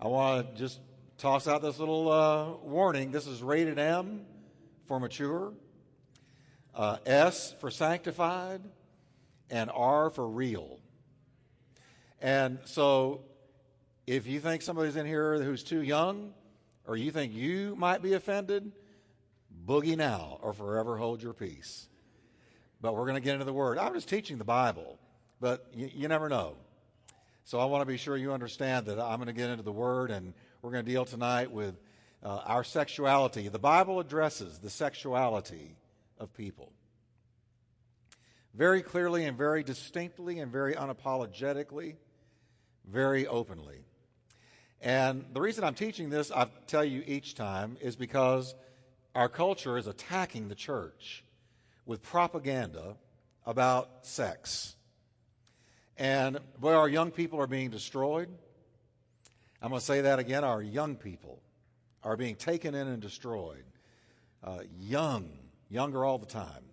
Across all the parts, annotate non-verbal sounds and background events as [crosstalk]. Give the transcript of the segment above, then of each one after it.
I want to just toss out this little uh, warning. This is rated M for mature, uh, S for sanctified, and R for real. And so, if you think somebody's in here who's too young, or you think you might be offended, boogie now or forever hold your peace. But we're going to get into the Word. I'm just teaching the Bible, but you, you never know. So I want to be sure you understand that I'm going to get into the Word, and we're going to deal tonight with uh, our sexuality. The Bible addresses the sexuality of people very clearly and very distinctly and very unapologetically, very openly. And the reason I'm teaching this, I tell you each time, is because our culture is attacking the church with propaganda about sex. And where our young people are being destroyed. I'm going to say that again. Our young people are being taken in and destroyed. Uh, young, younger all the time.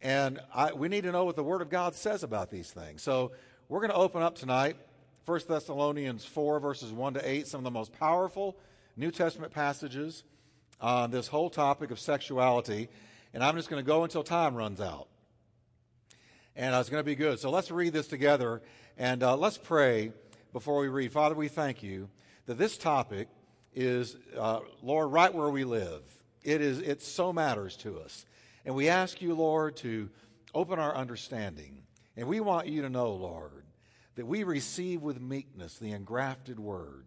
And I, we need to know what the Word of God says about these things. So we're going to open up tonight 1 Thessalonians 4, verses 1 to 8, some of the most powerful New Testament passages on this whole topic of sexuality. And I'm just going to go until time runs out. And uh, it's going to be good. So let's read this together and uh, let's pray before we read. Father, we thank you that this topic is, uh, Lord, right where we live. It is, it so matters to us. And we ask you, Lord, to open our understanding. And we want you to know, Lord, that we receive with meekness the engrafted word,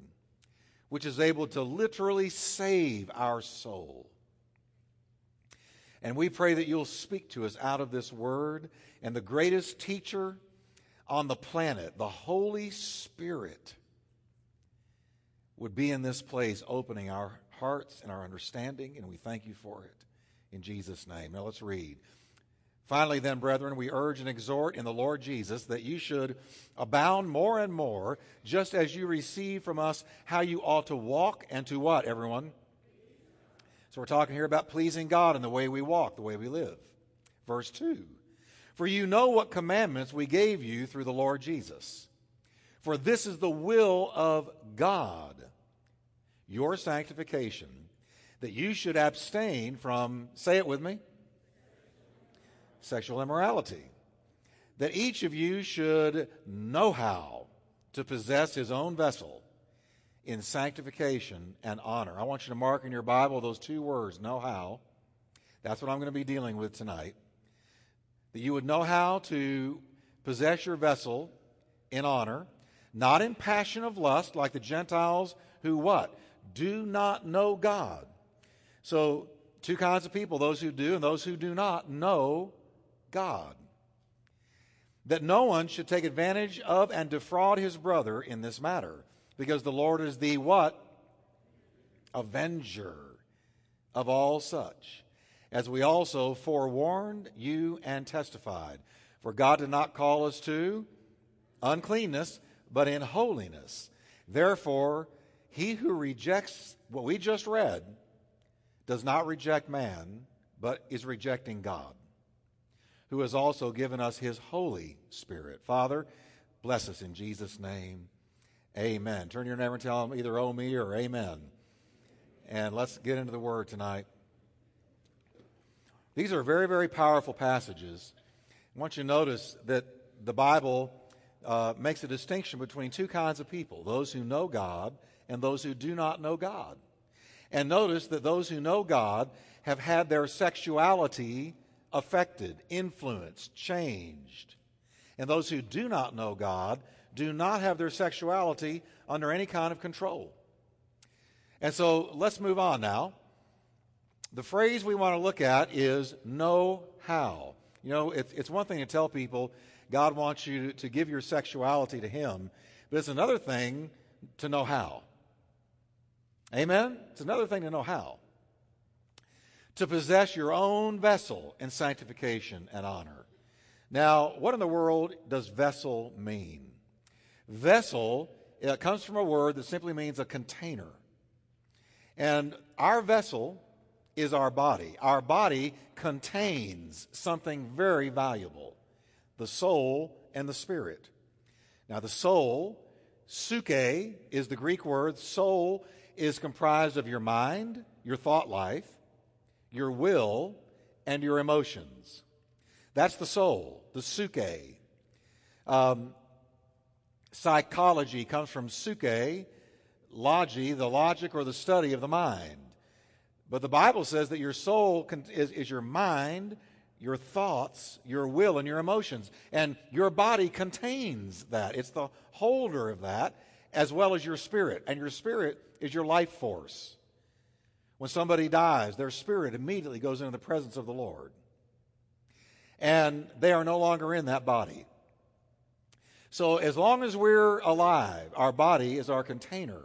which is able to literally save our soul. And we pray that you'll speak to us out of this word. And the greatest teacher on the planet, the Holy Spirit, would be in this place opening our hearts and our understanding. And we thank you for it. In Jesus' name. Now let's read. Finally, then, brethren, we urge and exhort in the Lord Jesus that you should abound more and more, just as you receive from us how you ought to walk and to what, everyone? So we're talking here about pleasing God in the way we walk, the way we live. Verse 2 For you know what commandments we gave you through the Lord Jesus. For this is the will of God, your sanctification, that you should abstain from, say it with me, sexual immorality. That each of you should know how to possess his own vessel in sanctification and honor. I want you to mark in your Bible those two words, know how. That's what I'm going to be dealing with tonight. That you would know how to possess your vessel in honor, not in passion of lust like the Gentiles who what? Do not know God. So, two kinds of people, those who do and those who do not know God. That no one should take advantage of and defraud his brother in this matter, because the Lord is the what? Avenger of all such, as we also forewarned you and testified. For God did not call us to uncleanness, but in holiness. Therefore, he who rejects what we just read does not reject man, but is rejecting God who has also given us his Holy Spirit. Father, bless us in Jesus' name. Amen. Turn your neighbor and tell them either oh me or amen. And let's get into the word tonight. These are very, very powerful passages. I want you to notice that the Bible uh, makes a distinction between two kinds of people those who know God and those who do not know God. And notice that those who know God have had their sexuality affected, influenced, changed. And those who do not know God do not have their sexuality under any kind of control. And so let's move on now. The phrase we want to look at is know how. You know, it's, it's one thing to tell people God wants you to, to give your sexuality to Him, but it's another thing to know how. Amen? It's another thing to know how to possess your own vessel in sanctification and honor. Now, what in the world does vessel mean? Vessel it comes from a word that simply means a container. And our vessel is our body. Our body contains something very valuable the soul and the spirit. Now, the soul Suke is the Greek word. Soul is comprised of your mind, your thought life, your will, and your emotions. That's the soul, the suke. Um, psychology comes from suke, logi, the logic or the study of the mind. But the Bible says that your soul is, is your mind, your thoughts, your will, and your emotions. And your body contains that. It's the holder of that, as well as your spirit. And your spirit is your life force. When somebody dies, their spirit immediately goes into the presence of the Lord. And they are no longer in that body. So, as long as we're alive, our body is our container,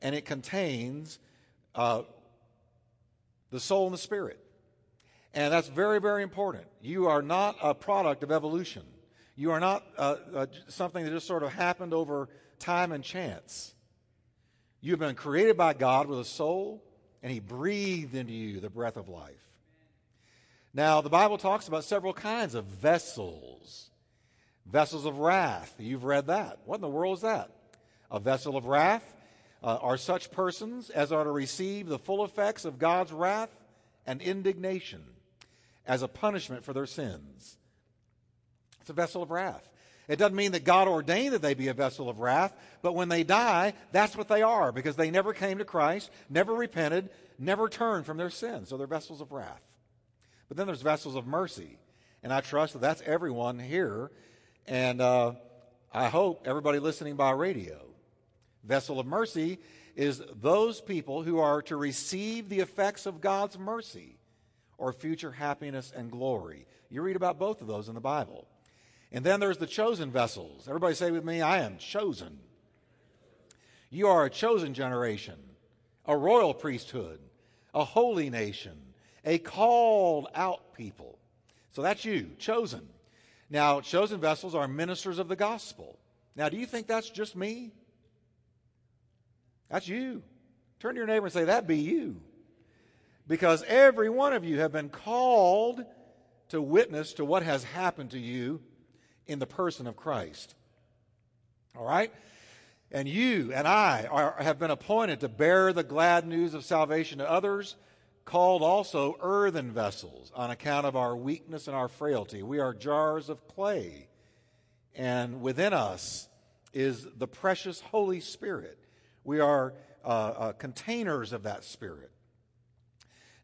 and it contains uh, the soul and the spirit. And that's very, very important. You are not a product of evolution. You are not uh, uh, something that just sort of happened over time and chance. You've been created by God with a soul, and He breathed into you the breath of life. Now, the Bible talks about several kinds of vessels. Vessels of wrath. You've read that. What in the world is that? A vessel of wrath uh, are such persons as are to receive the full effects of God's wrath and indignation as a punishment for their sins. It's a vessel of wrath. It doesn't mean that God ordained that they be a vessel of wrath, but when they die, that's what they are because they never came to Christ, never repented, never turned from their sins. So they're vessels of wrath. But then there's vessels of mercy. And I trust that that's everyone here. And uh, I hope everybody listening by radio. Vessel of mercy is those people who are to receive the effects of God's mercy or future happiness and glory. You read about both of those in the Bible. And then there's the chosen vessels. Everybody say with me, I am chosen. You are a chosen generation, a royal priesthood, a holy nation, a called out people. So that's you, chosen. Now, chosen vessels are ministers of the gospel. Now, do you think that's just me? That's you. Turn to your neighbor and say, That be you because every one of you have been called to witness to what has happened to you in the person of Christ. All right? And you and I are, have been appointed to bear the glad news of salvation to others, called also earthen vessels on account of our weakness and our frailty. We are jars of clay, and within us is the precious Holy Spirit. We are uh, uh, containers of that Spirit.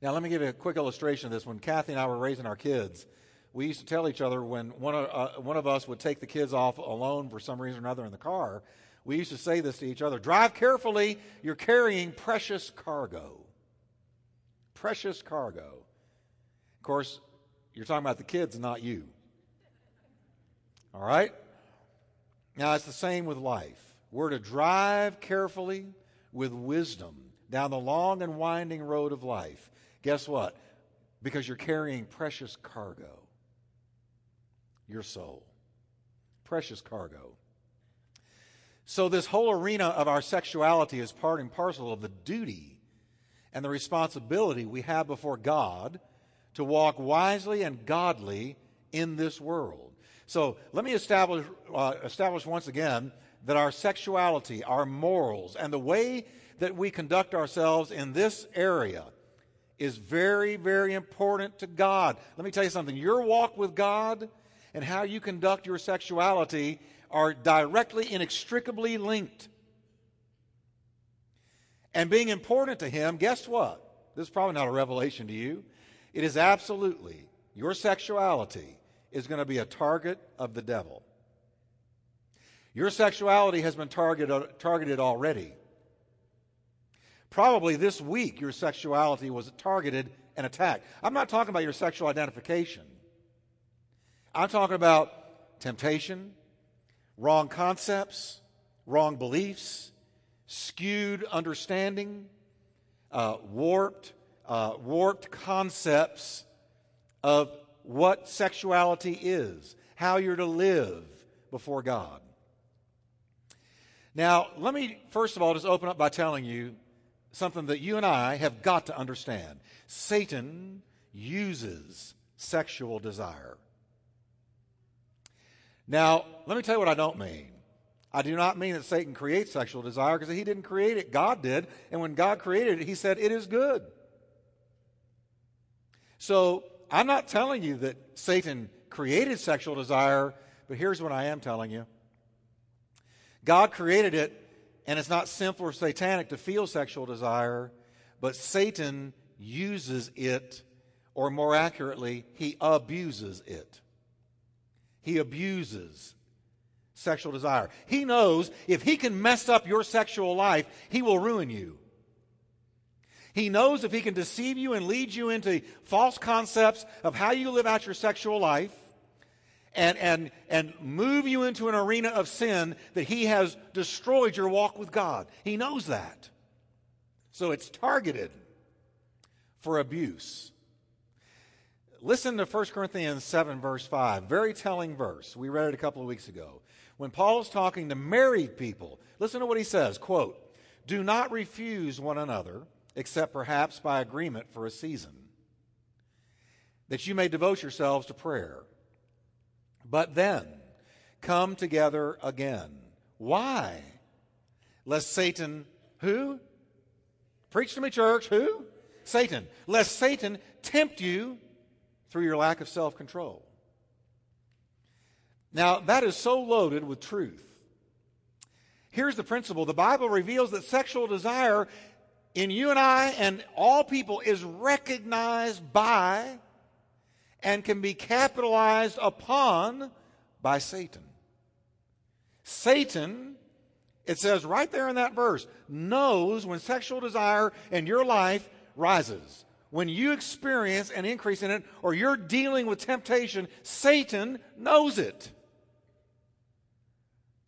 Now, let me give you a quick illustration of this. When Kathy and I were raising our kids, we used to tell each other when one of, uh, one of us would take the kids off alone for some reason or another in the car, we used to say this to each other Drive carefully, you're carrying precious cargo. Precious cargo. Of course, you're talking about the kids not you. All right? Now, it's the same with life. We're to drive carefully with wisdom down the long and winding road of life. Guess what? Because you're carrying precious cargo your soul. Precious cargo. So, this whole arena of our sexuality is part and parcel of the duty and the responsibility we have before God to walk wisely and godly in this world. So, let me establish, uh, establish once again that our sexuality, our morals, and the way that we conduct ourselves in this area is very, very important to God. Let me tell you something your walk with God and how you conduct your sexuality are directly, inextricably linked. And being important to Him, guess what? This is probably not a revelation to you. It is absolutely, your sexuality is going to be a target of the devil. Your sexuality has been targeted, targeted already. Probably this week, your sexuality was targeted and attacked. I'm not talking about your sexual identification. I'm talking about temptation, wrong concepts, wrong beliefs, skewed understanding, uh, warped, uh, warped concepts of what sexuality is, how you're to live before God. Now, let me first of all just open up by telling you something that you and I have got to understand. Satan uses sexual desire. Now, let me tell you what I don't mean. I do not mean that Satan creates sexual desire because he didn't create it, God did. And when God created it, he said, It is good. So I'm not telling you that Satan created sexual desire, but here's what I am telling you God created it, and it's not sinful or satanic to feel sexual desire, but Satan uses it, or more accurately, he abuses it. He abuses sexual desire. He knows if he can mess up your sexual life, he will ruin you. He knows if he can deceive you and lead you into false concepts of how you live out your sexual life and, and, and move you into an arena of sin that he has destroyed your walk with God. He knows that. So it's targeted for abuse. Listen to 1 Corinthians 7, verse 5. Very telling verse. We read it a couple of weeks ago. When Paul is talking to married people, listen to what he says quote, Do not refuse one another, except perhaps by agreement for a season, that you may devote yourselves to prayer. But then come together again. Why? Lest Satan, who? Preach to me, church. Who? Satan. Lest Satan tempt you through your lack of self control. Now, that is so loaded with truth. Here's the principle the Bible reveals that sexual desire in you and I and all people is recognized by and can be capitalized upon by Satan. Satan, it says right there in that verse, knows when sexual desire in your life rises when you experience an increase in it or you're dealing with temptation, Satan knows it.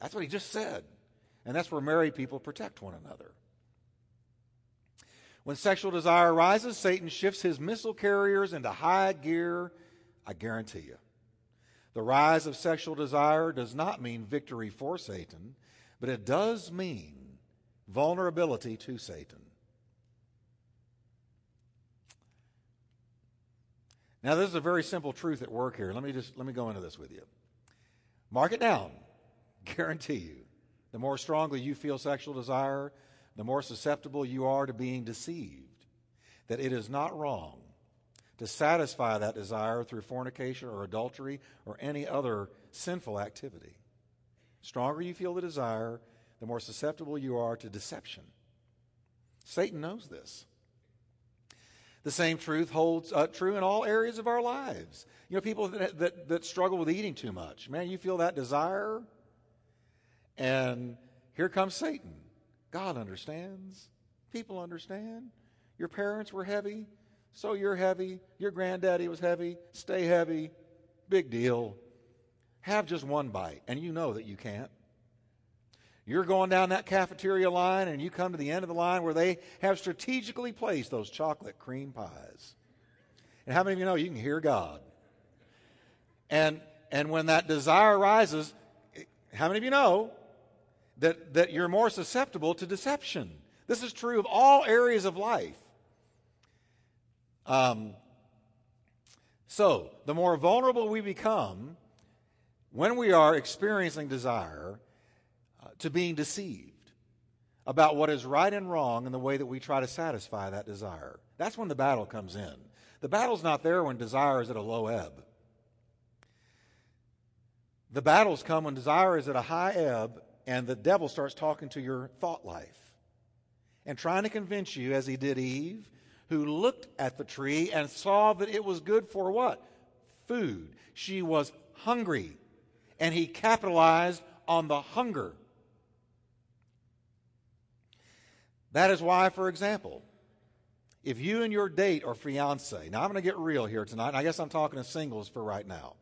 That's what he just said. And that's where married people protect one another. When sexual desire arises, Satan shifts his missile carriers into high gear, I guarantee you. The rise of sexual desire does not mean victory for Satan, but it does mean vulnerability to Satan. Now, this is a very simple truth at work here. Let me just let me go into this with you. Mark it down. [laughs] Guarantee you. The more strongly you feel sexual desire, the more susceptible you are to being deceived. That it is not wrong to satisfy that desire through fornication or adultery or any other sinful activity. Stronger you feel the desire, the more susceptible you are to deception. Satan knows this. The same truth holds uh, true in all areas of our lives. You know, people that, that, that struggle with eating too much. Man, you feel that desire, and here comes Satan. God understands. People understand. Your parents were heavy, so you're heavy. Your granddaddy was heavy. Stay heavy. Big deal. Have just one bite, and you know that you can't. You're going down that cafeteria line and you come to the end of the line where they have strategically placed those chocolate cream pies. And how many of you know you can hear God? And, and when that desire rises, how many of you know that, that you're more susceptible to deception? This is true of all areas of life. Um, so, the more vulnerable we become when we are experiencing desire, to being deceived about what is right and wrong in the way that we try to satisfy that desire. That's when the battle comes in. The battle's not there when desire is at a low ebb. The battles come when desire is at a high ebb and the devil starts talking to your thought life and trying to convince you, as he did Eve, who looked at the tree and saw that it was good for what? Food. She was hungry. And he capitalized on the hunger That is why, for example, if you and your date or fiance, now I'm going to get real here tonight, I guess I'm talking to singles for right now.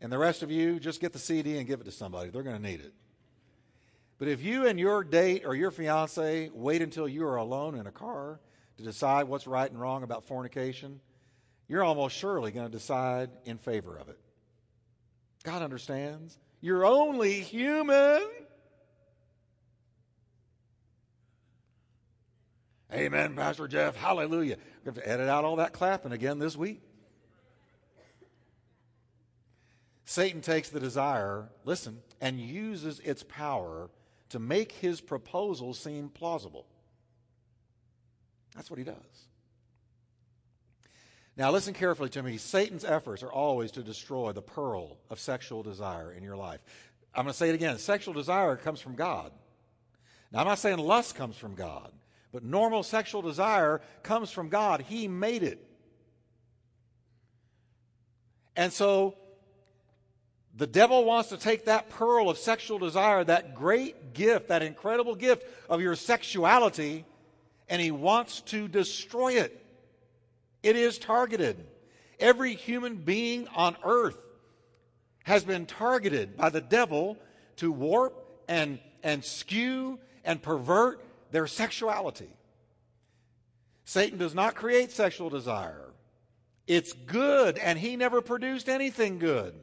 And the rest of you, just get the CD and give it to somebody. They're going to need it. But if you and your date or your fiance wait until you are alone in a car to decide what's right and wrong about fornication, you're almost surely going to decide in favor of it. God understands. You're only human. Amen, Pastor Jeff. Hallelujah. We're going to edit out all that clapping again this week. Satan takes the desire, listen, and uses its power to make his proposal seem plausible. That's what he does. Now, listen carefully to me. Satan's efforts are always to destroy the pearl of sexual desire in your life. I'm going to say it again sexual desire comes from God. Now, I'm not saying lust comes from God, but normal sexual desire comes from God. He made it. And so, the devil wants to take that pearl of sexual desire, that great gift, that incredible gift of your sexuality, and he wants to destroy it. It is targeted. Every human being on earth has been targeted by the devil to warp and, and skew and pervert their sexuality. Satan does not create sexual desire. It's good, and he never produced anything good.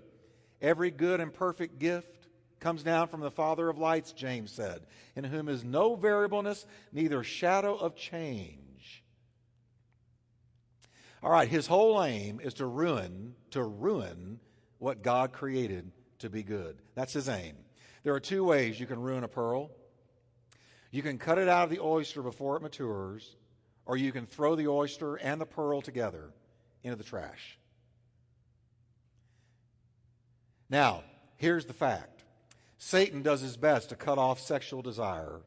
Every good and perfect gift comes down from the Father of lights, James said, in whom is no variableness, neither shadow of change. All right, his whole aim is to ruin, to ruin what God created to be good. That's his aim. There are two ways you can ruin a pearl. You can cut it out of the oyster before it matures, or you can throw the oyster and the pearl together into the trash. Now, here's the fact Satan does his best to cut off sexual desire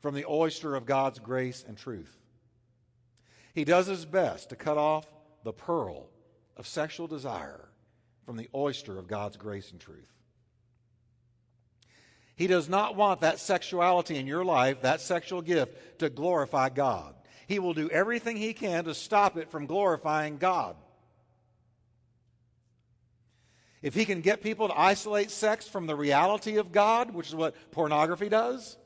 from the oyster of God's grace and truth. He does his best to cut off the pearl of sexual desire from the oyster of God's grace and truth. He does not want that sexuality in your life, that sexual gift, to glorify God. He will do everything he can to stop it from glorifying God. If he can get people to isolate sex from the reality of God, which is what pornography does,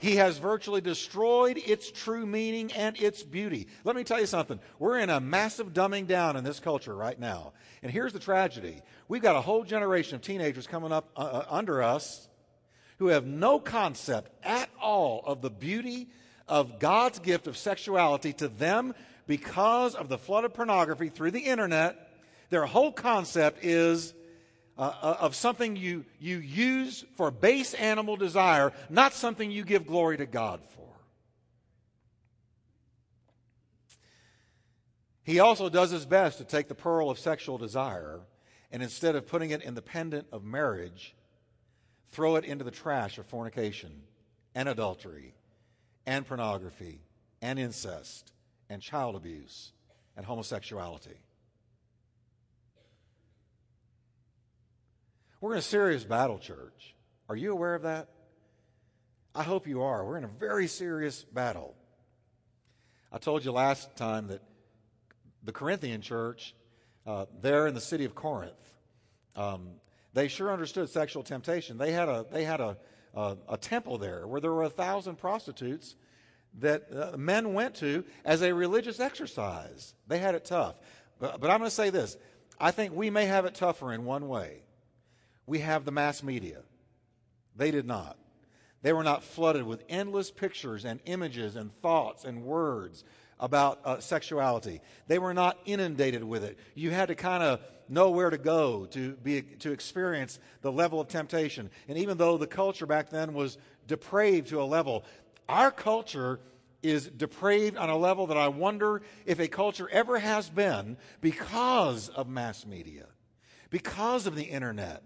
he has virtually destroyed its true meaning and its beauty. Let me tell you something. We're in a massive dumbing down in this culture right now. And here's the tragedy we've got a whole generation of teenagers coming up uh, uh under us who have no concept at all of the beauty of God's gift of sexuality to them because of the flood of pornography through the internet their whole concept is uh, uh, of something you, you use for base animal desire, not something you give glory to God for. He also does his best to take the pearl of sexual desire and instead of putting it in the pendant of marriage, throw it into the trash of fornication and adultery and pornography and incest and child abuse and homosexuality. We're in a serious battle, church. Are you aware of that? I hope you are. We're in a very serious battle. I told you last time that the Corinthian church, uh, there in the city of Corinth, um, they sure understood sexual temptation. They had a they had a a, a temple there where there were a thousand prostitutes that uh, men went to as a religious exercise. They had it tough. But, but I'm going to say this: I think we may have it tougher in one way we have the mass media. They did not. They were not flooded with endless pictures and images and thoughts and words about uh, sexuality. They were not inundated with it. You had to kind of know where to go to be to experience the level of temptation. And even though the culture back then was depraved to a level, our culture is depraved on a level that I wonder if a culture ever has been because of mass media, because of the internet,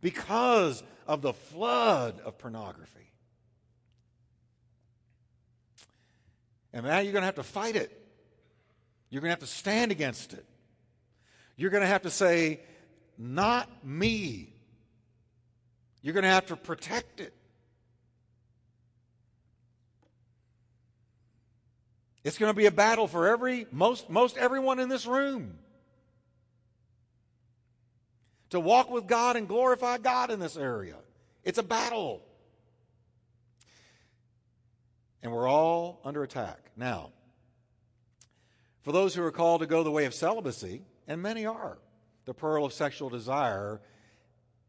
because of the flood of pornography. And now you're going to have to fight it. You're going to have to stand against it. You're going to have to say, not me. You're going to have to protect it. It's going to be a battle for every most most everyone in this room to walk with God and glorify God in this area. It's a battle. And we're all under attack. Now, for those who are called to go the way of celibacy, and many are, the pearl of sexual desire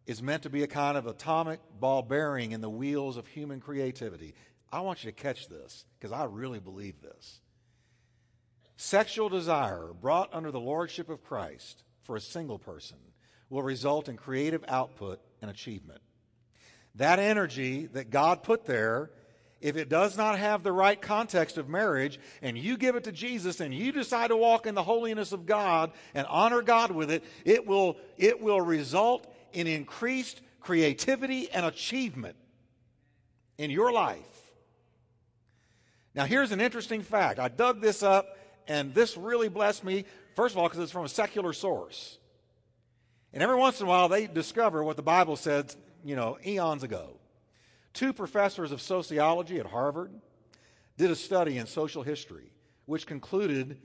is meant to be a kind of atomic ball bearing in the wheels of human creativity. I want you to catch this because I really believe this. Sexual desire brought under the lordship of Christ for a single person will result in creative output and achievement. That energy that God put there, if it does not have the right context of marriage, and you give it to Jesus and you decide to walk in the holiness of God and honor God with it, it will, it will result in increased creativity and achievement in your life. Now, here's an interesting fact. I dug this up, and this really blessed me, first of all, because it's from a secular source. And every once in a while, they discover what the Bible said, you know, eons ago. Two professors of sociology at Harvard did a study in social history, which concluded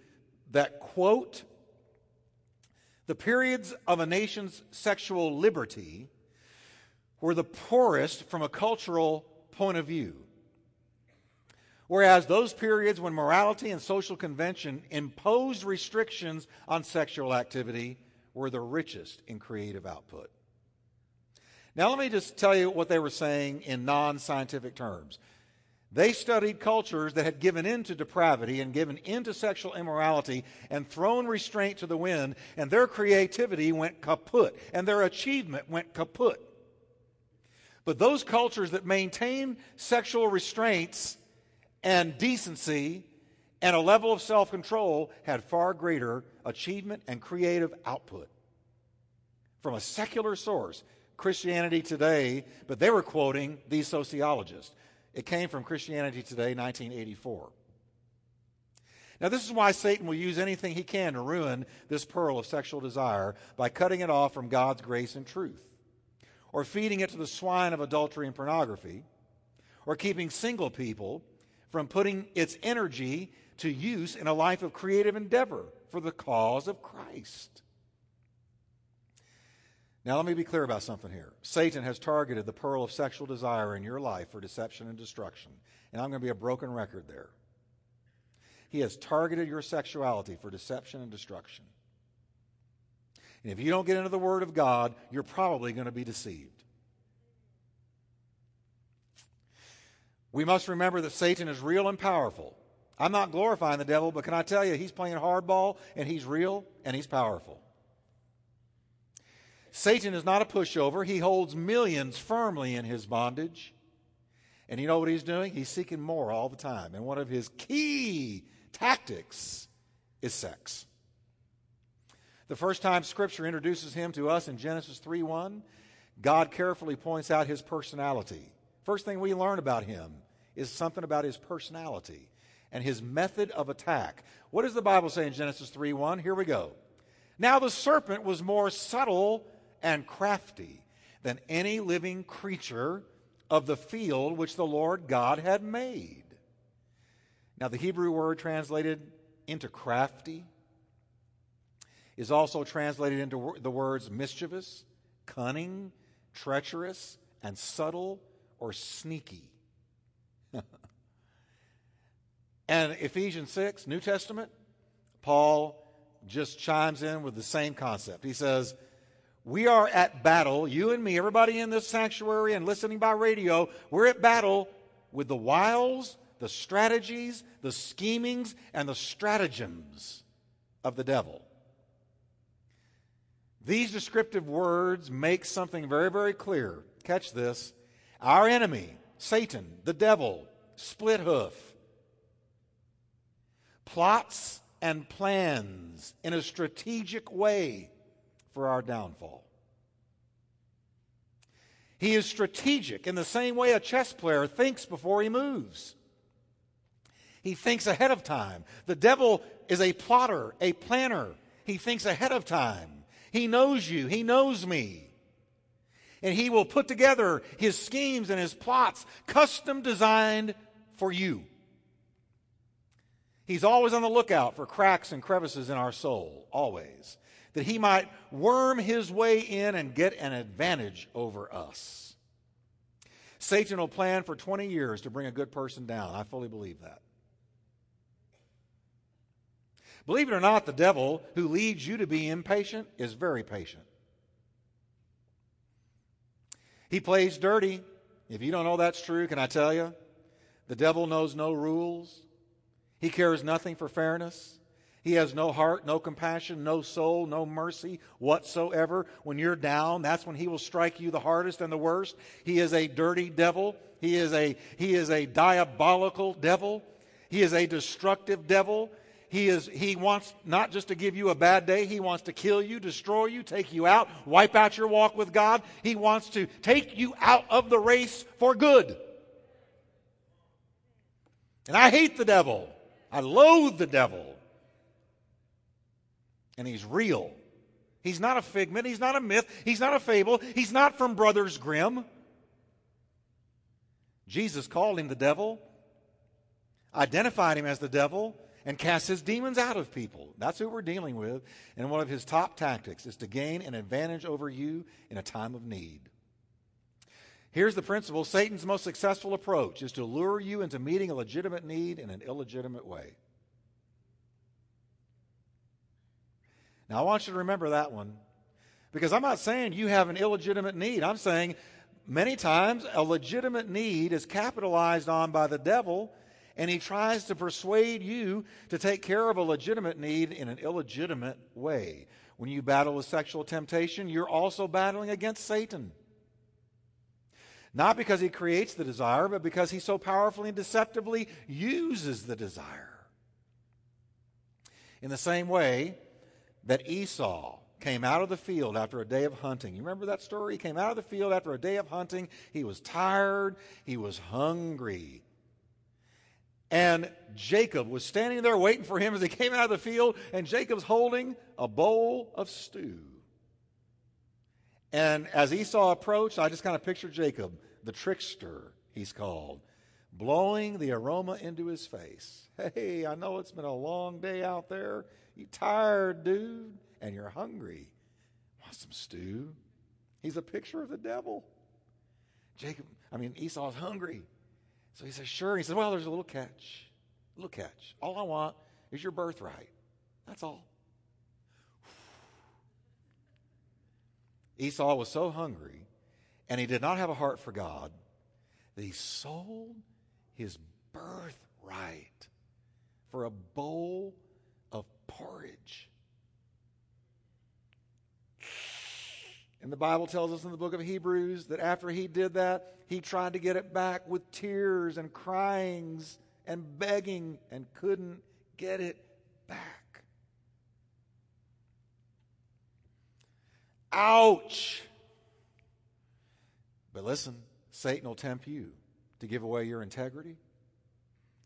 that, quote, the periods of a nation's sexual liberty were the poorest from a cultural point of view. Whereas those periods when morality and social convention imposed restrictions on sexual activity were the richest in creative output. Now, let me just tell you what they were saying in non scientific terms. They studied cultures that had given in to depravity and given in to sexual immorality and thrown restraint to the wind, and their creativity went kaput, and their achievement went kaput. But those cultures that maintained sexual restraints and decency and a level of self control had far greater achievement and creative output. From a secular source, Christianity Today, but they were quoting these sociologists. It came from Christianity Today, 1984. Now, this is why Satan will use anything he can to ruin this pearl of sexual desire by cutting it off from God's grace and truth, or feeding it to the swine of adultery and pornography, or keeping single people from putting its energy to use in a life of creative endeavor for the cause of Christ. Now, let me be clear about something here. Satan has targeted the pearl of sexual desire in your life for deception and destruction. And I'm going to be a broken record there. He has targeted your sexuality for deception and destruction. And if you don't get into the Word of God, you're probably going to be deceived. We must remember that Satan is real and powerful. I'm not glorifying the devil, but can I tell you, he's playing hardball and he's real and he's powerful. Satan is not a pushover. He holds millions firmly in his bondage. And you know what he's doing? He's seeking more all the time. And one of his key tactics is sex. The first time Scripture introduces him to us in Genesis 3 1, God carefully points out his personality. First thing we learn about him is something about his personality and his method of attack. What does the Bible say in Genesis 3 1? Here we go. Now the serpent was more subtle and crafty than any living creature of the field which the Lord God had made. Now, the Hebrew word translated into crafty is also translated into the words mischievous, cunning, treacherous, and subtle or sneaky. And Ephesians 6, New Testament, Paul just chimes in with the same concept. He says, we are at battle, you and me, everybody in this sanctuary and listening by radio, we're at battle with the wiles, the strategies, the schemings, and the stratagems of the devil. These descriptive words make something very, very clear. Catch this. Our enemy, Satan, the devil, split hoof, plots and plans in a strategic way for our downfall. He is strategic in the same way a chess player thinks before he moves. He thinks ahead of time. The devil is a plotter, a planner. He thinks ahead of time. He knows you, he knows me. And he will put together his schemes and his plots custom designed for you. He's always on the lookout for cracks and crevices in our soul, always that he might worm his way in and get an advantage over us. Satan will plan for 20 years to bring a good person down. I fully believe that. Believe it or not, the devil who leads you to be impatient is very patient. He plays dirty. If you don't know that's true, can I tell you? The devil knows no rules. He cares nothing for fairness. He has no heart, no compassion, no soul, no mercy whatsoever. When you're down, that's when he will strike you the hardest and the worst. He is a dirty devil. He is a, he is a diabolical devil. He is a destructive devil. He, is, he wants not just to give you a bad day, he wants to kill you, destroy you, take you out, wipe out your walk with God. He wants to take you out of the race for good. And I hate the devil. I loathe the devil and he's real. He's not a figment, he's not a myth, he's not a fable, he's not from Brothers Grimm. Jesus called him the devil, identified him as the devil, and cast his demons out of people. That's who we're dealing with. And one of his top tactics is to gain an advantage over you in a time of need. Here's the principle Satan's most successful approach is to lure you into meeting a legitimate need in an illegitimate way. Now, I want you to remember that one because I'm not saying you have an illegitimate need. I'm saying many times a legitimate need is capitalized on by the devil and he tries to persuade you to take care of a legitimate need in an illegitimate way. When you battle with sexual temptation, you're also battling against Satan. Not because he creates the desire, but because he so powerfully and deceptively uses the desire. In the same way, that Esau came out of the field after a day of hunting. You remember that story? He came out of the field after a day of hunting. He was tired, he was hungry. And Jacob was standing there waiting for him as he came out of the field, and Jacob's holding a bowl of stew. And as Esau approached, I just kind of pictured Jacob, the trickster, he's called, blowing the aroma into his face. Hey, I know it's been a long day out there. You tired, dude, and you're hungry. Want some stew? He's a picture of the devil. Jacob, I mean, Esau's hungry. So he says, Sure. He says, Well, there's a little catch. A little catch. All I want is your birthright. That's all. Esau was so hungry, and he did not have a heart for God, that he sold his birthright for a bowl of porridge. And the Bible tells us in the book of Hebrews that after he did that, he tried to get it back with tears and cryings and begging and couldn't get it back. Ouch! But listen, Satan will tempt you to give away your integrity,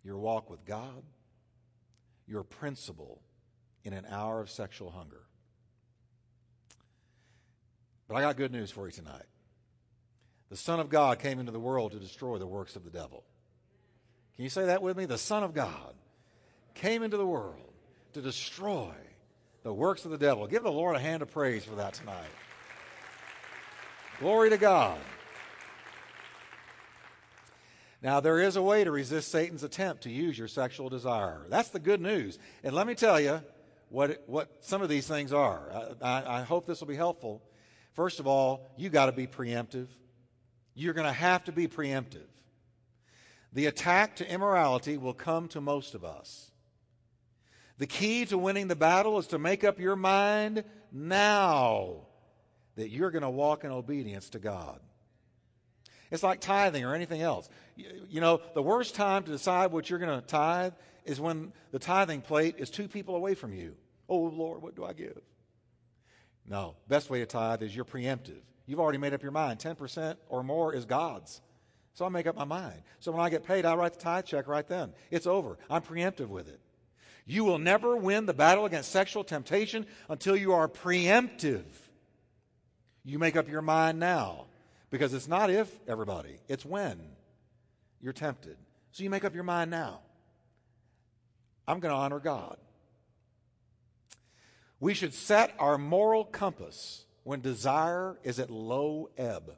your walk with God, your principle in an hour of sexual hunger. But I got good news for you tonight. The Son of God came into the world to destroy the works of the devil. Can you say that with me? The Son of God came into the world to destroy the works of the devil. Give the Lord a hand of praise for that tonight. Glory to God. Now, there is a way to resist Satan's attempt to use your sexual desire. That's the good news. And let me tell you, what, what some of these things are. I, I hope this will be helpful. First of all, you got to be preemptive. You're going to have to be preemptive. The attack to immorality will come to most of us. The key to winning the battle is to make up your mind now that you're going to walk in obedience to God. It's like tithing or anything else. You, you know, the worst time to decide what you're going to tithe is when the tithing plate is two people away from you. Oh, Lord, what do I give? No, best way to tithe is you're preemptive. You've already made up your mind. 10% or more is God's. So I make up my mind. So when I get paid, I write the tithe check right then. It's over. I'm preemptive with it. You will never win the battle against sexual temptation until you are preemptive. You make up your mind now. Because it's not if, everybody, it's when you're tempted. So you make up your mind now. I'm going to honor God. We should set our moral compass when desire is at low ebb.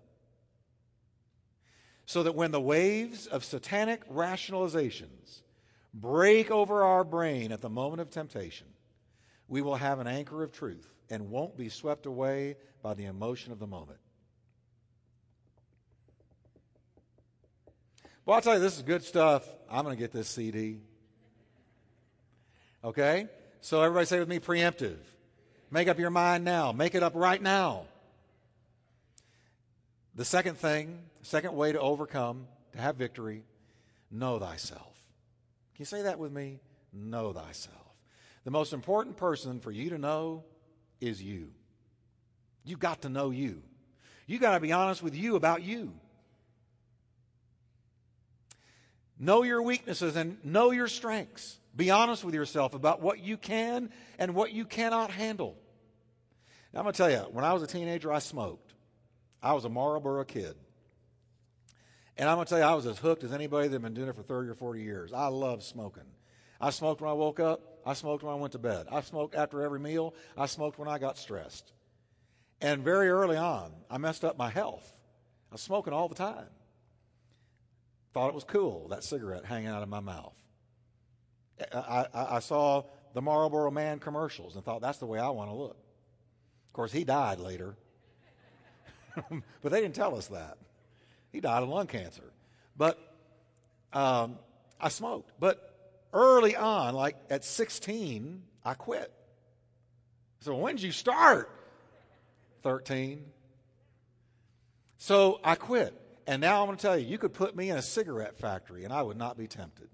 So that when the waves of satanic rationalizations break over our brain at the moment of temptation, we will have an anchor of truth and won't be swept away by the emotion of the moment. Well, I'll tell you, this is good stuff. I'm going to get this CD. Okay? So everybody say with me preemptive. Make up your mind now. Make it up right now. The second thing, second way to overcome, to have victory, know thyself. Can you say that with me? Know thyself. The most important person for you to know is you. You got to know you. You got to be honest with you about you. Know your weaknesses and know your strengths. Be honest with yourself about what you can and what you cannot handle. Now, I'm going to tell you, when I was a teenager, I smoked. I was a Marlboro kid. And I'm going to tell you, I was as hooked as anybody that had been doing it for 30 or 40 years. I love smoking. I smoked when I woke up. I smoked when I went to bed. I smoked after every meal. I smoked when I got stressed. And very early on, I messed up my health. I was smoking all the time. Thought it was cool, that cigarette hanging out of my mouth. I, I, I saw the Marlboro Man commercials and thought that's the way I want to look. Of course, he died later. [laughs] but they didn't tell us that. He died of lung cancer. But um, I smoked. But early on, like at 16, I quit. So when did you start? 13. So I quit. And now I'm going to tell you, you could put me in a cigarette factory and I would not be tempted.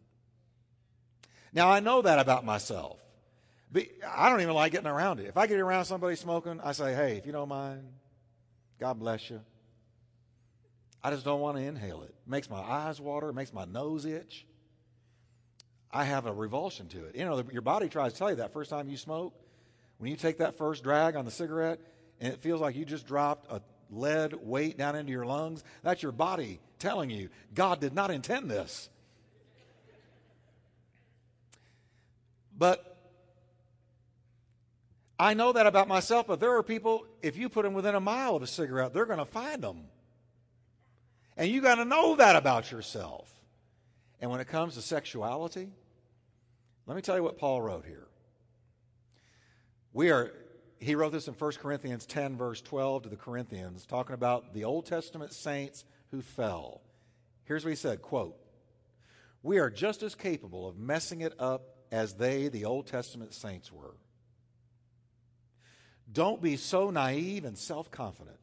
Now I know that about myself. I don't even like getting around it. If I get around somebody smoking, I say, hey, if you don't mind, God bless you. I just don't want to inhale it. It makes my eyes water, it makes my nose itch. I have a revulsion to it. You know, your body tries to tell you that first time you smoke. When you take that first drag on the cigarette, and it feels like you just dropped a lead weight down into your lungs, that's your body telling you God did not intend this. But I know that about myself, but there are people, if you put them within a mile of a cigarette, they're going to find them. And you got to know that about yourself. And when it comes to sexuality, let me tell you what Paul wrote here. We are he wrote this in 1 Corinthians 10, verse 12 to the Corinthians, talking about the Old Testament saints who fell. Here's what he said quote, We are just as capable of messing it up as they, the Old Testament saints, were. Don't be so naive and self confident.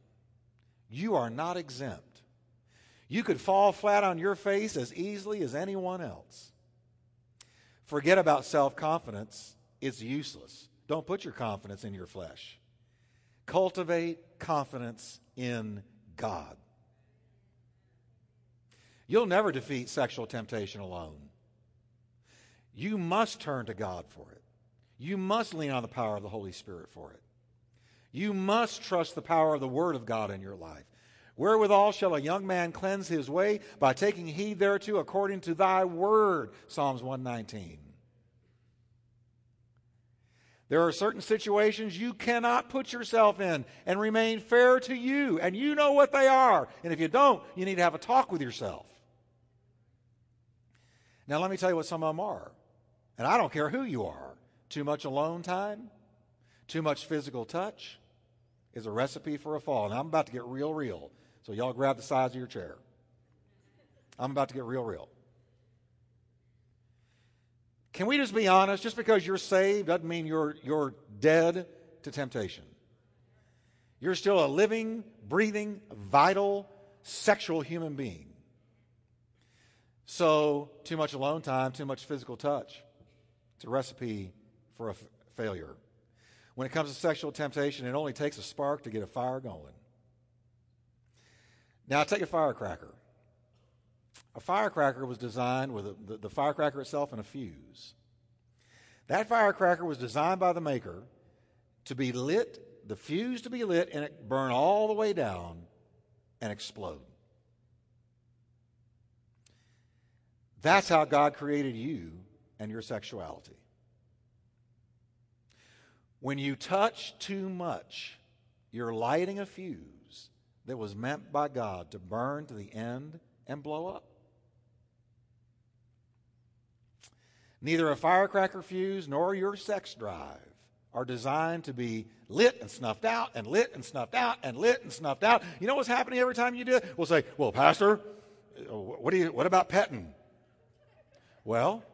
You are not exempt. You could fall flat on your face as easily as anyone else. Forget about self confidence, it's useless. Don't put your confidence in your flesh. Cultivate confidence in God. You'll never defeat sexual temptation alone. You must turn to God for it. You must lean on the power of the Holy Spirit for it. You must trust the power of the Word of God in your life. Wherewithal shall a young man cleanse his way? By taking heed thereto according to thy word. Psalms 119. There are certain situations you cannot put yourself in and remain fair to you, and you know what they are. And if you don't, you need to have a talk with yourself. Now, let me tell you what some of them are. And I don't care who you are. Too much alone time, too much physical touch is a recipe for a fall. And I'm about to get real, real. So, y'all grab the sides of your chair. I'm about to get real, real. Can we just be honest? Just because you're saved doesn't mean you're, you're dead to temptation. You're still a living, breathing, vital, sexual human being. So, too much alone time, too much physical touch. It's a recipe for a f- failure. When it comes to sexual temptation, it only takes a spark to get a fire going. Now, take a firecracker. A firecracker was designed with a, the, the firecracker itself and a fuse. That firecracker was designed by the maker to be lit, the fuse to be lit, and it burn all the way down and explode. That's how God created you and your sexuality. When you touch too much, you're lighting a fuse that was meant by God to burn to the end and blow up. Neither a firecracker fuse nor your sex drive are designed to be lit and snuffed out and lit and snuffed out and lit and snuffed out. You know what's happening every time you do it? We'll say, "Well, pastor, uh, what do you what about petting?" Well,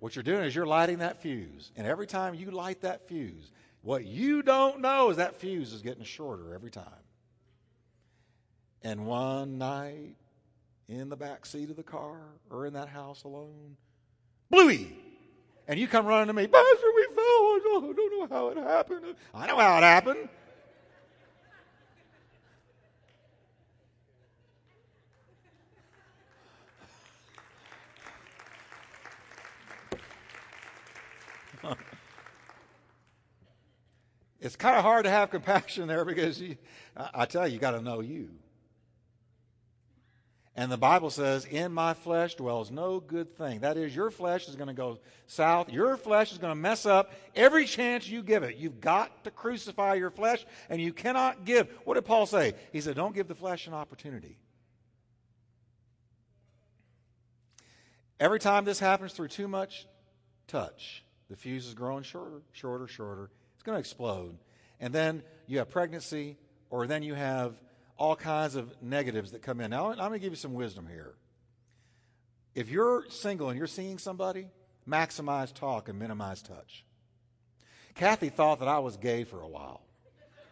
what you're doing is you're lighting that fuse. And every time you light that fuse, what you don't know is that fuse is getting shorter every time. And one night in the back seat of the car or in that house alone, bluey! And you come running to me, Pastor, we fell. I don't know how it happened. I know how it happened. it's kind of hard to have compassion there because you, I tell you, you got to know you. And the Bible says, In my flesh dwells no good thing. That is, your flesh is going to go south. Your flesh is going to mess up every chance you give it. You've got to crucify your flesh, and you cannot give. What did Paul say? He said, Don't give the flesh an opportunity. Every time this happens through too much touch, the fuse is growing shorter, shorter, shorter. It's going to explode. And then you have pregnancy, or then you have all kinds of negatives that come in. Now, I'm going to give you some wisdom here. If you're single and you're seeing somebody, maximize talk and minimize touch. Kathy thought that I was gay for a while.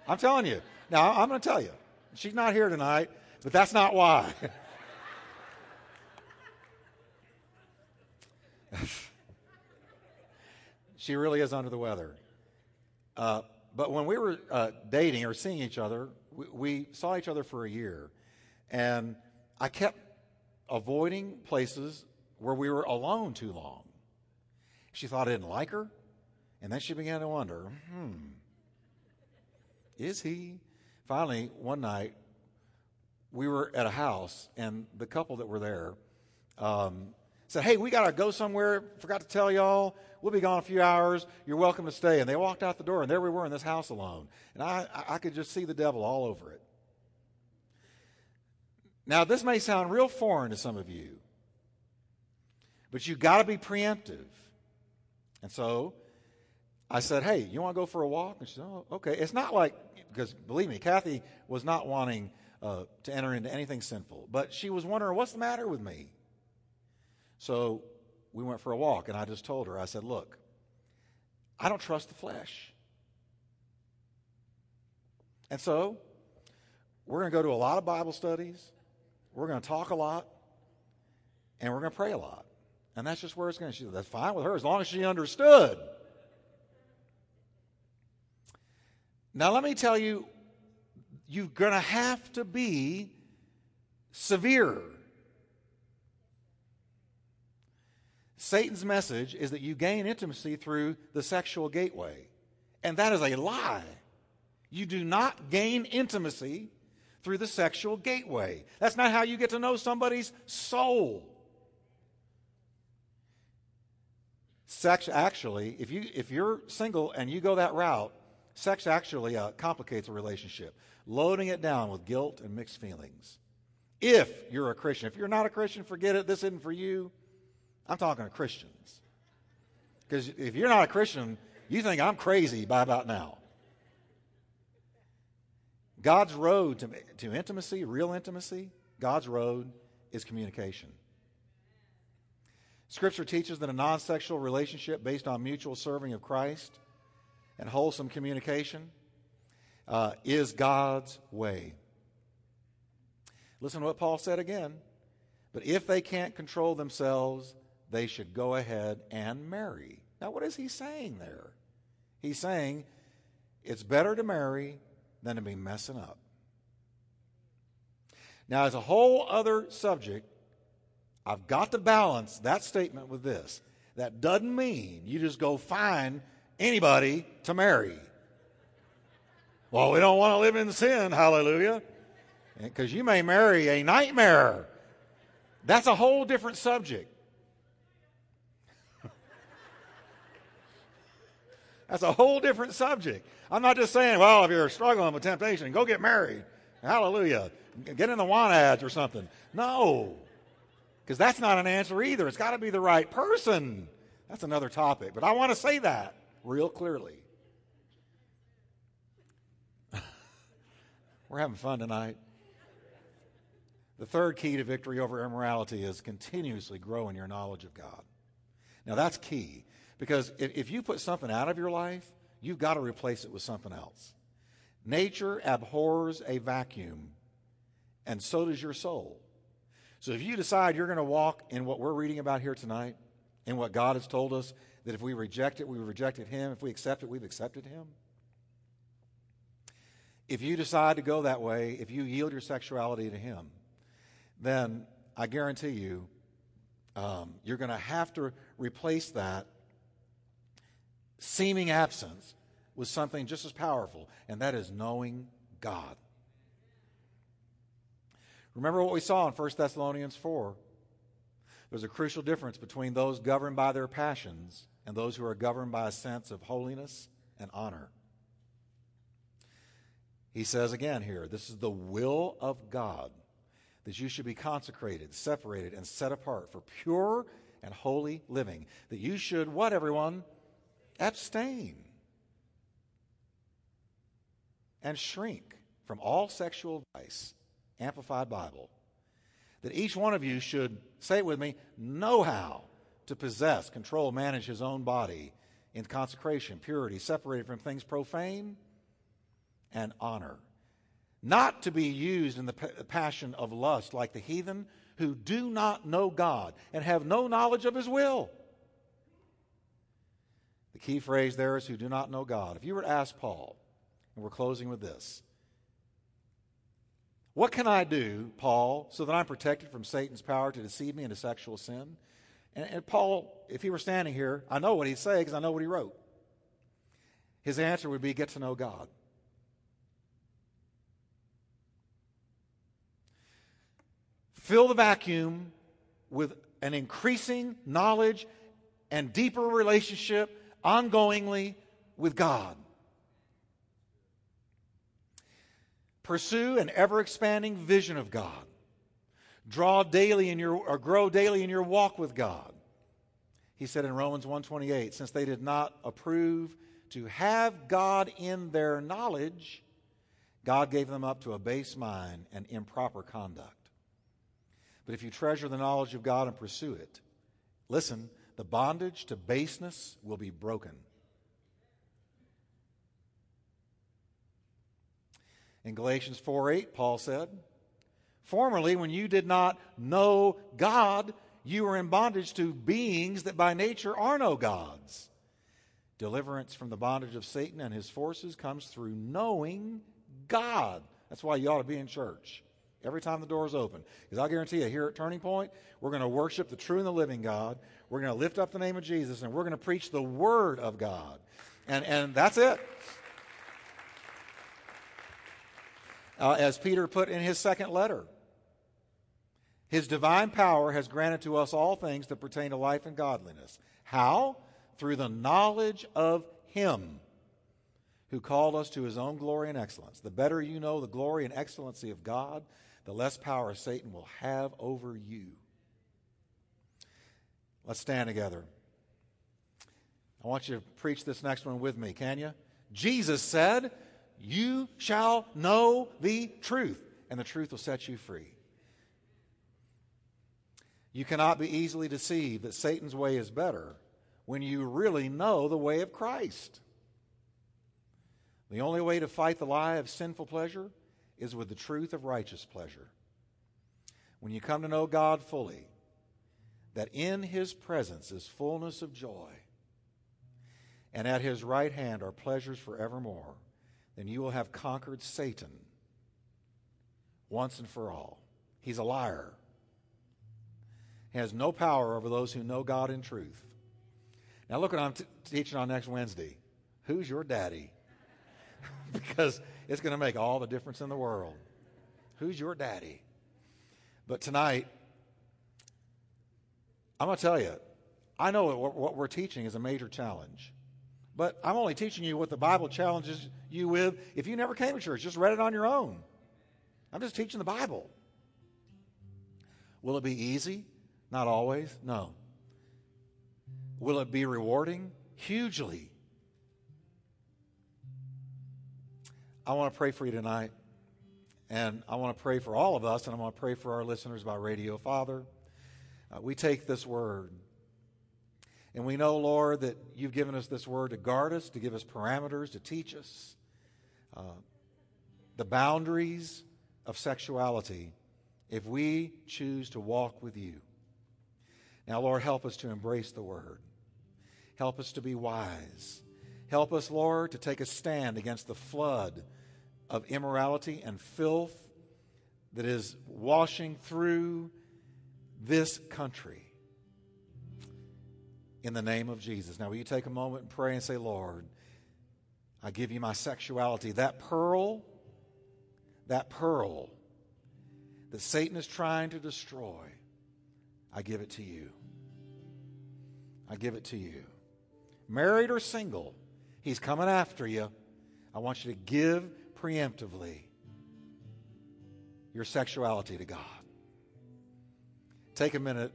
I'm telling you. Now, I'm going to tell you. She's not here tonight, but that's not why. [laughs] she really is under the weather. Uh, but when we were uh, dating or seeing each other, we, we saw each other for a year, and I kept avoiding places where we were alone too long. She thought I didn't like her, and then she began to wonder, hmm, is he? Finally, one night, we were at a house, and the couple that were there um, said, Hey, we got to go somewhere. Forgot to tell y'all. We'll be gone a few hours. You're welcome to stay. And they walked out the door, and there we were in this house alone. And I, I could just see the devil all over it. Now, this may sound real foreign to some of you, but you got to be preemptive. And so I said, Hey, you want to go for a walk? And she said, Oh, okay. It's not like, because believe me, Kathy was not wanting uh, to enter into anything sinful, but she was wondering, What's the matter with me? So we went for a walk, and I just told her, I said, Look, I don't trust the flesh. And so we're going to go to a lot of Bible studies, we're going to talk a lot, and we're going to pray a lot. And that's just where it's going to. She said, That's fine with her as long as she understood. Now, let me tell you, you're going to have to be severe Satan's message is that you gain intimacy through the sexual gateway. And that is a lie. You do not gain intimacy through the sexual gateway. That's not how you get to know somebody's soul. Sex actually, if you if you're single and you go that route, sex actually uh, complicates a relationship, loading it down with guilt and mixed feelings. If you're a Christian, if you're not a Christian, forget it. This isn't for you. I'm talking to Christians. Because if you're not a Christian, you think I'm crazy by about now. God's road to, to intimacy, real intimacy, God's road is communication. Scripture teaches that a non sexual relationship based on mutual serving of Christ and wholesome communication uh, is God's way. Listen to what Paul said again. But if they can't control themselves, they should go ahead and marry. Now, what is he saying there? He's saying it's better to marry than to be messing up. Now, as a whole other subject, I've got to balance that statement with this. That doesn't mean you just go find anybody to marry. Well, we don't want to live in sin, hallelujah. Because you may marry a nightmare. That's a whole different subject. That's a whole different subject. I'm not just saying, well, if you're struggling with temptation, go get married. Hallelujah. Get in the want ads or something. No, because that's not an answer either. It's got to be the right person. That's another topic. But I want to say that real clearly. [laughs] We're having fun tonight. The third key to victory over immorality is continuously growing your knowledge of God. Now, that's key because if, you put something out of your life, you've got to replace it with something else. Nature abhors a vacuum, and so does your soul. So if you decide you're going to walk in what we're reading about here tonight, in what God has told us, that if we reject it, we've rejected Him. If we accept it, we've accepted Him. If you decide to go that way, if you yield your sexuality to Him, then I guarantee you, um, you're going to have to replace that seeming absence with something just as powerful, and that is knowing God. Remember what we saw in 1 Thessalonians 4. There's a crucial difference between those governed by their passions and those who are governed by a sense of holiness and honor. He says again here, this is the will of God that you should be consecrated, separated, and set apart for pure and holy living. That you should, what, everyone? Abstain and shrink from all sexual vice. Amplified Bible. That each one of you should, say it with me, know how to possess, control, manage his own body in consecration, purity, separated from things profane and honor. Not to be used in the passion of lust like the heathen who do not know God and have no knowledge of his will. Key phrase there is who do not know God. If you were to ask Paul, and we're closing with this What can I do, Paul, so that I'm protected from Satan's power to deceive me into sexual sin? And, and Paul, if he were standing here, I know what he'd say because I know what he wrote. His answer would be get to know God. Fill the vacuum with an increasing knowledge and deeper relationship ongoingly with God. Pursue an ever expanding vision of God. Draw daily in your or grow daily in your walk with God. He said in Romans 128, since they did not approve to have God in their knowledge, God gave them up to a base mind and improper conduct. But if you treasure the knowledge of God and pursue it, listen, the bondage to baseness will be broken. In Galatians 4 8, Paul said, Formerly, when you did not know God, you were in bondage to beings that by nature are no gods. Deliverance from the bondage of Satan and his forces comes through knowing God. That's why you ought to be in church every time the door is open. Because I'll guarantee you, here at Turning Point, we're going to worship the true and the living God. We're going to lift up the name of Jesus, and we're going to preach the Word of God. And, and that's it. Uh, as Peter put in his second letter, his divine power has granted to us all things that pertain to life and godliness. How? Through the knowledge of Him who called us to His own glory and excellence. The better you know the glory and excellency of God, the less power Satan will have over you. Let's stand together. I want you to preach this next one with me, can you? Jesus said, You shall know the truth, and the truth will set you free. You cannot be easily deceived that Satan's way is better when you really know the way of Christ. The only way to fight the lie of sinful pleasure is with the truth of righteous pleasure. When you come to know God fully, that in His presence is fullness of joy, and at His right hand are pleasures forevermore, then you will have conquered Satan once and for all. He's a liar. He has no power over those who know God in truth. Now, look what I'm t- teaching on next Wednesday. Who's your daddy? [laughs] because it's going to make all the difference in the world. Who's your daddy? But tonight, I'm going to tell you, I know what we're teaching is a major challenge. But I'm only teaching you what the Bible challenges you with if you never came to church. Just read it on your own. I'm just teaching the Bible. Will it be easy? Not always. No. Will it be rewarding? Hugely. I want to pray for you tonight. And I want to pray for all of us, and I want to pray for our listeners by radio. Father, uh, we take this word And we know, Lord, that you've given us this word to guard us, to give us parameters, to teach us uh, the boundaries of sexuality if we choose to walk with you. Now, Lord, help us to embrace the word. Help us to be wise. Help us, Lord, to take a stand against the flood of immorality and filth that is washing through this country. In the name of Jesus. Now, will you take a moment and pray and say, Lord, I give you my sexuality. That pearl, that pearl that Satan is trying to destroy, I give it to you. I give it to you. Married or single, he's coming after you. I want you to give preemptively your sexuality to God. Take a minute,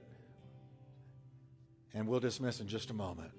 and we'll dismiss in just a moment.